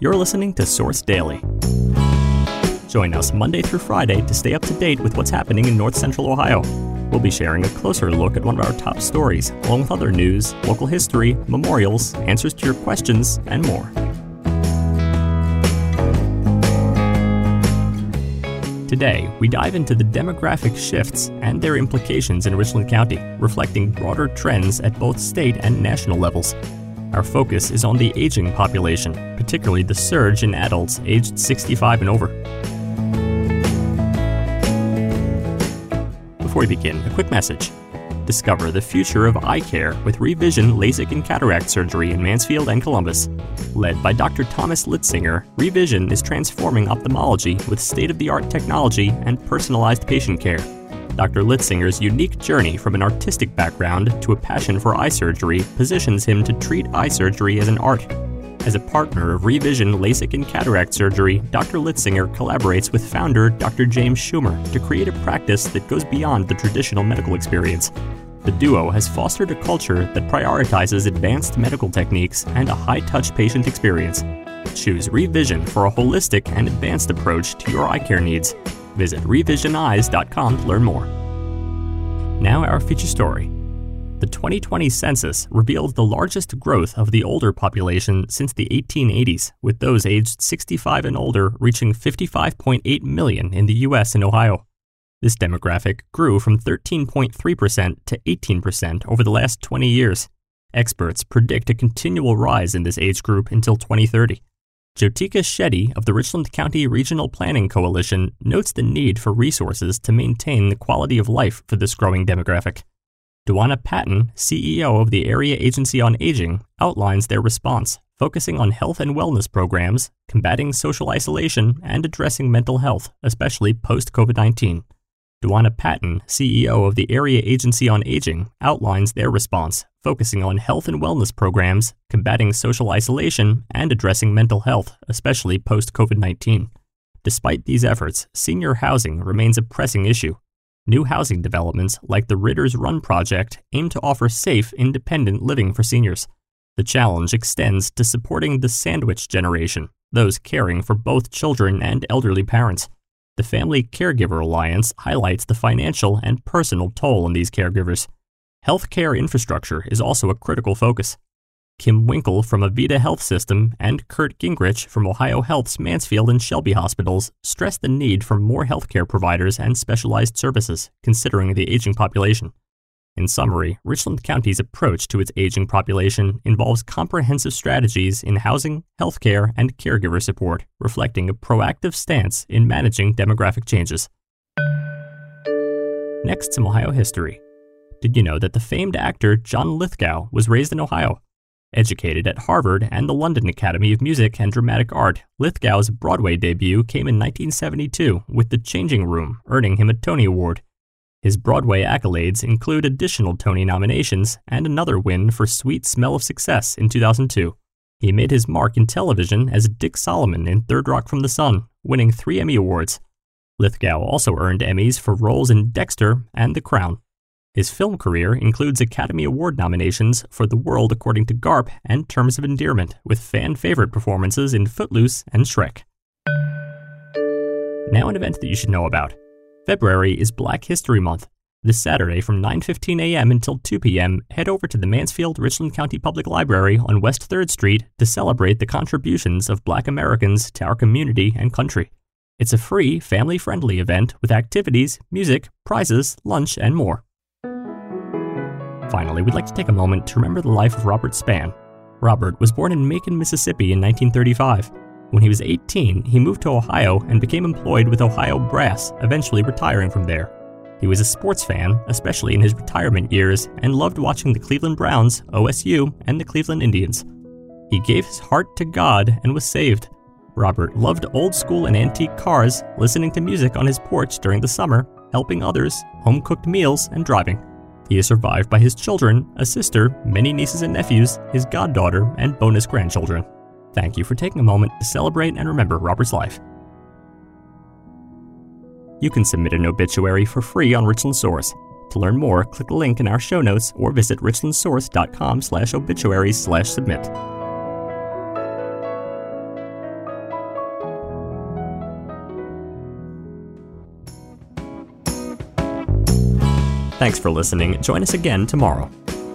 You're listening to Source Daily. Join us Monday through Friday to stay up to date with what's happening in North Central Ohio. We'll be sharing a closer look at one of our top stories, along with other news, local history, memorials, answers to your questions, and more. Today, we dive into the demographic shifts and their implications in Richland County, reflecting broader trends at both state and national levels. Our focus is on the aging population, particularly the surge in adults aged 65 and over. Before we begin, a quick message. Discover the future of eye care with Revision LASIK and Cataract Surgery in Mansfield and Columbus. Led by Dr. Thomas Litzinger, Revision is transforming ophthalmology with state of the art technology and personalized patient care. Dr. Litzinger's unique journey from an artistic background to a passion for eye surgery positions him to treat eye surgery as an art. As a partner of Revision LASIK and Cataract Surgery, Dr. Litzinger collaborates with founder Dr. James Schumer to create a practice that goes beyond the traditional medical experience. The duo has fostered a culture that prioritizes advanced medical techniques and a high touch patient experience. Choose Revision for a holistic and advanced approach to your eye care needs. Visit revisioneyes.com to learn more. Now, our feature story. The 2020 census revealed the largest growth of the older population since the 1880s, with those aged 65 and older reaching 55.8 million in the U.S. and Ohio. This demographic grew from 13.3% to 18% over the last 20 years. Experts predict a continual rise in this age group until 2030. Jyotika Shetty of the Richland County Regional Planning Coalition notes the need for resources to maintain the quality of life for this growing demographic. Duana Patton, CEO of the Area Agency on Aging, outlines their response, focusing on health and wellness programs, combating social isolation, and addressing mental health, especially post COVID 19. Duana Patton, CEO of the Area Agency on Aging, outlines their response, focusing on health and wellness programs, combating social isolation, and addressing mental health, especially post COVID 19. Despite these efforts, senior housing remains a pressing issue. New housing developments like the Ritter's Run project aim to offer safe, independent living for seniors. The challenge extends to supporting the sandwich generation, those caring for both children and elderly parents. The Family Caregiver Alliance highlights the financial and personal toll on these caregivers. Healthcare infrastructure is also a critical focus. Kim Winkle from Avita Health System and Kurt Gingrich from Ohio Health's Mansfield and Shelby hospitals stress the need for more healthcare providers and specialized services, considering the aging population. In summary, Richland County's approach to its aging population involves comprehensive strategies in housing, healthcare, and caregiver support, reflecting a proactive stance in managing demographic changes. Next, some Ohio history. Did you know that the famed actor John Lithgow was raised in Ohio? Educated at Harvard and the London Academy of Music and Dramatic Art, Lithgow's Broadway debut came in 1972 with The Changing Room, earning him a Tony Award. His Broadway accolades include additional Tony nominations and another win for Sweet Smell of Success in 2002. He made his mark in television as Dick Solomon in Third Rock from the Sun, winning three Emmy Awards. Lithgow also earned Emmys for roles in Dexter and The Crown. His film career includes Academy Award nominations for The World According to Garp and Terms of Endearment, with fan favorite performances in Footloose and Shrek. Now, an event that you should know about. February is Black History Month. This Saturday from 9:15 a.m. until 2 p.m., head over to the Mansfield Richland County Public Library on West 3rd Street to celebrate the contributions of Black Americans to our community and country. It's a free, family-friendly event with activities, music, prizes, lunch, and more. Finally, we'd like to take a moment to remember the life of Robert Spann. Robert was born in Macon, Mississippi in 1935. When he was 18, he moved to Ohio and became employed with Ohio Brass, eventually retiring from there. He was a sports fan, especially in his retirement years, and loved watching the Cleveland Browns, OSU, and the Cleveland Indians. He gave his heart to God and was saved. Robert loved old school and antique cars, listening to music on his porch during the summer, helping others, home cooked meals, and driving. He is survived by his children, a sister, many nieces and nephews, his goddaughter, and bonus grandchildren. Thank you for taking a moment to celebrate and remember Robert's life. You can submit an obituary for free on Richland Source. To learn more, click the link in our show notes or visit richlandsource.com slash obituaries slash submit. Thanks for listening. Join us again tomorrow.